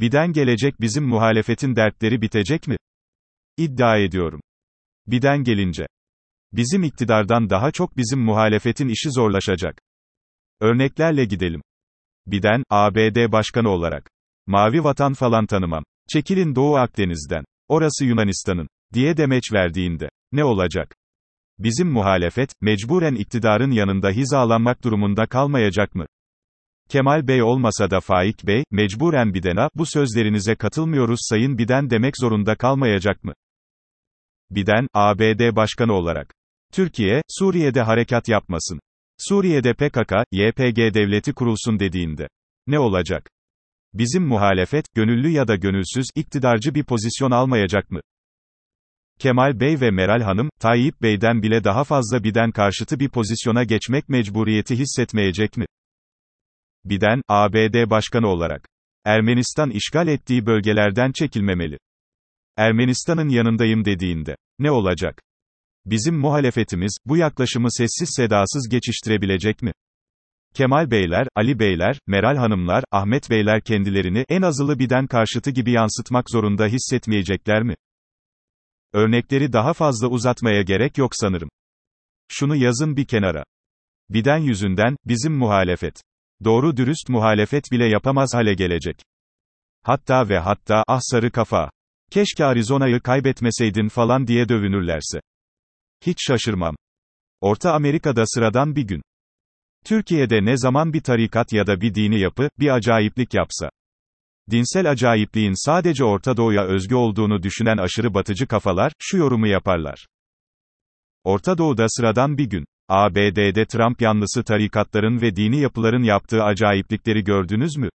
Biden gelecek bizim muhalefetin dertleri bitecek mi? İddia ediyorum. Biden gelince. Bizim iktidardan daha çok bizim muhalefetin işi zorlaşacak. Örneklerle gidelim. Biden, ABD başkanı olarak. Mavi vatan falan tanımam. Çekilin Doğu Akdeniz'den. Orası Yunanistan'ın. Diye demeç verdiğinde. Ne olacak? Bizim muhalefet, mecburen iktidarın yanında hizalanmak durumunda kalmayacak mı? Kemal Bey olmasa da Faik Bey, mecburen Biden'a, bu sözlerinize katılmıyoruz sayın Biden demek zorunda kalmayacak mı? Biden, ABD Başkanı olarak. Türkiye, Suriye'de harekat yapmasın. Suriye'de PKK, YPG devleti kurulsun dediğinde. Ne olacak? Bizim muhalefet, gönüllü ya da gönülsüz, iktidarcı bir pozisyon almayacak mı? Kemal Bey ve Meral Hanım, Tayyip Bey'den bile daha fazla Biden karşıtı bir pozisyona geçmek mecburiyeti hissetmeyecek mi? Biden, ABD Başkanı olarak. Ermenistan işgal ettiği bölgelerden çekilmemeli. Ermenistan'ın yanındayım dediğinde. Ne olacak? Bizim muhalefetimiz, bu yaklaşımı sessiz sedasız geçiştirebilecek mi? Kemal Beyler, Ali Beyler, Meral Hanımlar, Ahmet Beyler kendilerini en azılı Biden karşıtı gibi yansıtmak zorunda hissetmeyecekler mi? Örnekleri daha fazla uzatmaya gerek yok sanırım. Şunu yazın bir kenara. Biden yüzünden, bizim muhalefet. Doğru dürüst muhalefet bile yapamaz hale gelecek. Hatta ve hatta, ah sarı kafa. Keşke Arizona'yı kaybetmeseydin falan diye dövünürlerse. Hiç şaşırmam. Orta Amerika'da sıradan bir gün. Türkiye'de ne zaman bir tarikat ya da bir dini yapı, bir acayiplik yapsa. Dinsel acayipliğin sadece Orta Doğu'ya özgü olduğunu düşünen aşırı batıcı kafalar, şu yorumu yaparlar. Orta Doğu'da sıradan bir gün. ABD'de Trump yanlısı tarikatların ve dini yapıların yaptığı acayiplikleri gördünüz mü?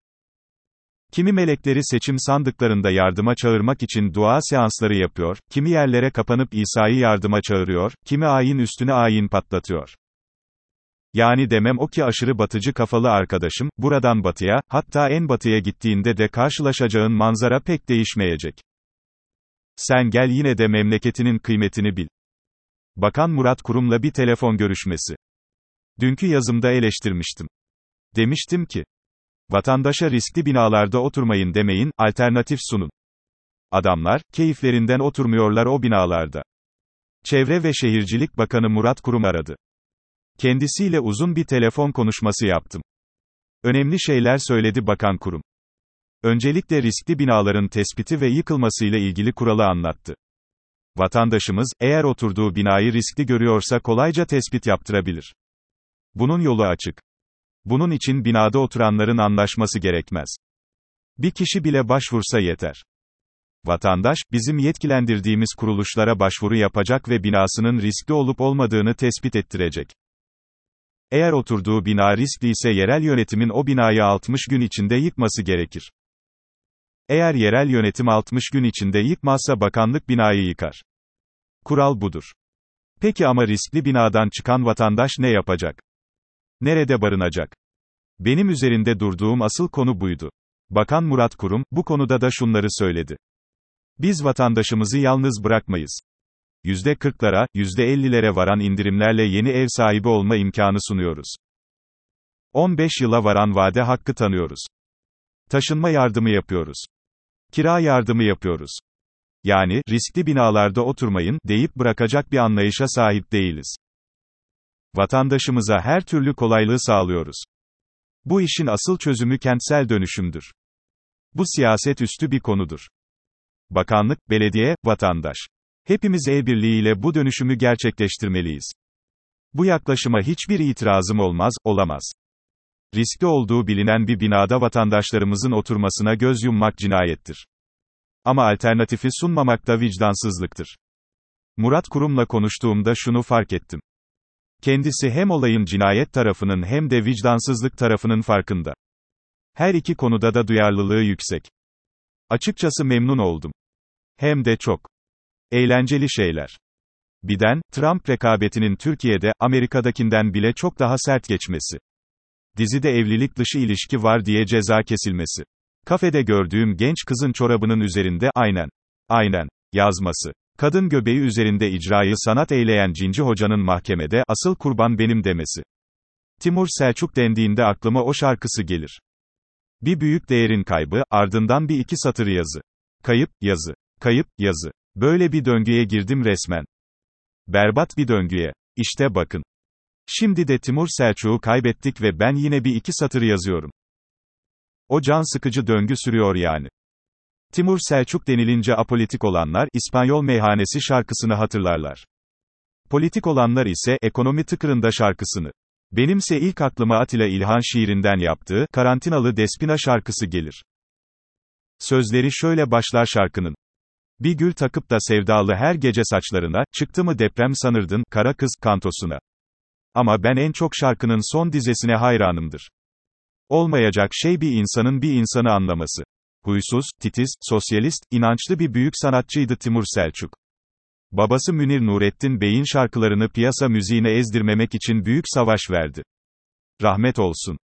Kimi melekleri seçim sandıklarında yardıma çağırmak için dua seansları yapıyor, kimi yerlere kapanıp İsa'yı yardıma çağırıyor, kimi ayin üstüne ayin patlatıyor. Yani demem o ki aşırı batıcı kafalı arkadaşım, buradan batıya, hatta en batıya gittiğinde de karşılaşacağın manzara pek değişmeyecek. Sen gel yine de memleketinin kıymetini bil. Bakan Murat Kurum'la bir telefon görüşmesi. Dünkü yazımda eleştirmiştim. Demiştim ki, vatandaşa riskli binalarda oturmayın demeyin, alternatif sunun. Adamlar, keyiflerinden oturmuyorlar o binalarda. Çevre ve Şehircilik Bakanı Murat Kurum aradı. Kendisiyle uzun bir telefon konuşması yaptım. Önemli şeyler söyledi Bakan Kurum. Öncelikle riskli binaların tespiti ve yıkılmasıyla ilgili kuralı anlattı. Vatandaşımız, eğer oturduğu binayı riskli görüyorsa kolayca tespit yaptırabilir. Bunun yolu açık. Bunun için binada oturanların anlaşması gerekmez. Bir kişi bile başvursa yeter. Vatandaş, bizim yetkilendirdiğimiz kuruluşlara başvuru yapacak ve binasının riskli olup olmadığını tespit ettirecek. Eğer oturduğu bina riskli ise yerel yönetimin o binayı 60 gün içinde yıkması gerekir. Eğer yerel yönetim 60 gün içinde yıkmazsa bakanlık binayı yıkar. Kural budur. Peki ama riskli binadan çıkan vatandaş ne yapacak? Nerede barınacak? Benim üzerinde durduğum asıl konu buydu. Bakan Murat Kurum, bu konuda da şunları söyledi. Biz vatandaşımızı yalnız bırakmayız. %40'lara, %50'lere varan indirimlerle yeni ev sahibi olma imkanı sunuyoruz. 15 yıla varan vade hakkı tanıyoruz. Taşınma yardımı yapıyoruz. Kira yardımı yapıyoruz. Yani, riskli binalarda oturmayın, deyip bırakacak bir anlayışa sahip değiliz. Vatandaşımıza her türlü kolaylığı sağlıyoruz. Bu işin asıl çözümü kentsel dönüşümdür. Bu siyaset üstü bir konudur. Bakanlık, belediye, vatandaş. Hepimiz el birliğiyle bu dönüşümü gerçekleştirmeliyiz. Bu yaklaşıma hiçbir itirazım olmaz, olamaz. Riskli olduğu bilinen bir binada vatandaşlarımızın oturmasına göz yummak cinayettir. Ama alternatifi sunmamak da vicdansızlıktır. Murat Kurum'la konuştuğumda şunu fark ettim. Kendisi hem olayın cinayet tarafının hem de vicdansızlık tarafının farkında. Her iki konuda da duyarlılığı yüksek. Açıkçası memnun oldum. Hem de çok. Eğlenceli şeyler. Biden, Trump rekabetinin Türkiye'de, Amerika'dakinden bile çok daha sert geçmesi. Dizide evlilik dışı ilişki var diye ceza kesilmesi. Kafede gördüğüm genç kızın çorabının üzerinde, aynen. Aynen. Yazması. Kadın göbeği üzerinde icrayı sanat eyleyen Cinci Hoca'nın mahkemede, asıl kurban benim demesi. Timur Selçuk dendiğinde aklıma o şarkısı gelir. Bir büyük değerin kaybı, ardından bir iki satır yazı. Kayıp, yazı. Kayıp, yazı. Böyle bir döngüye girdim resmen. Berbat bir döngüye. İşte bakın. Şimdi de Timur Selçuk'u kaybettik ve ben yine bir iki satır yazıyorum. O can sıkıcı döngü sürüyor yani. Timur Selçuk denilince apolitik olanlar, İspanyol Meyhanesi şarkısını hatırlarlar. Politik olanlar ise, Ekonomi Tıkırında şarkısını. Benimse ilk aklıma Atilla İlhan şiirinden yaptığı, Karantinalı Despina şarkısı gelir. Sözleri şöyle başlar şarkının. Bir gül takıp da sevdalı her gece saçlarına, çıktı mı deprem sanırdın, kara kız, kantosuna. Ama ben en çok şarkının son dizesine hayranımdır. Olmayacak şey bir insanın bir insanı anlaması. Huysuz, titiz, sosyalist, inançlı bir büyük sanatçıydı Timur Selçuk. Babası Münir Nurettin Bey'in şarkılarını piyasa müziğine ezdirmemek için büyük savaş verdi. Rahmet olsun.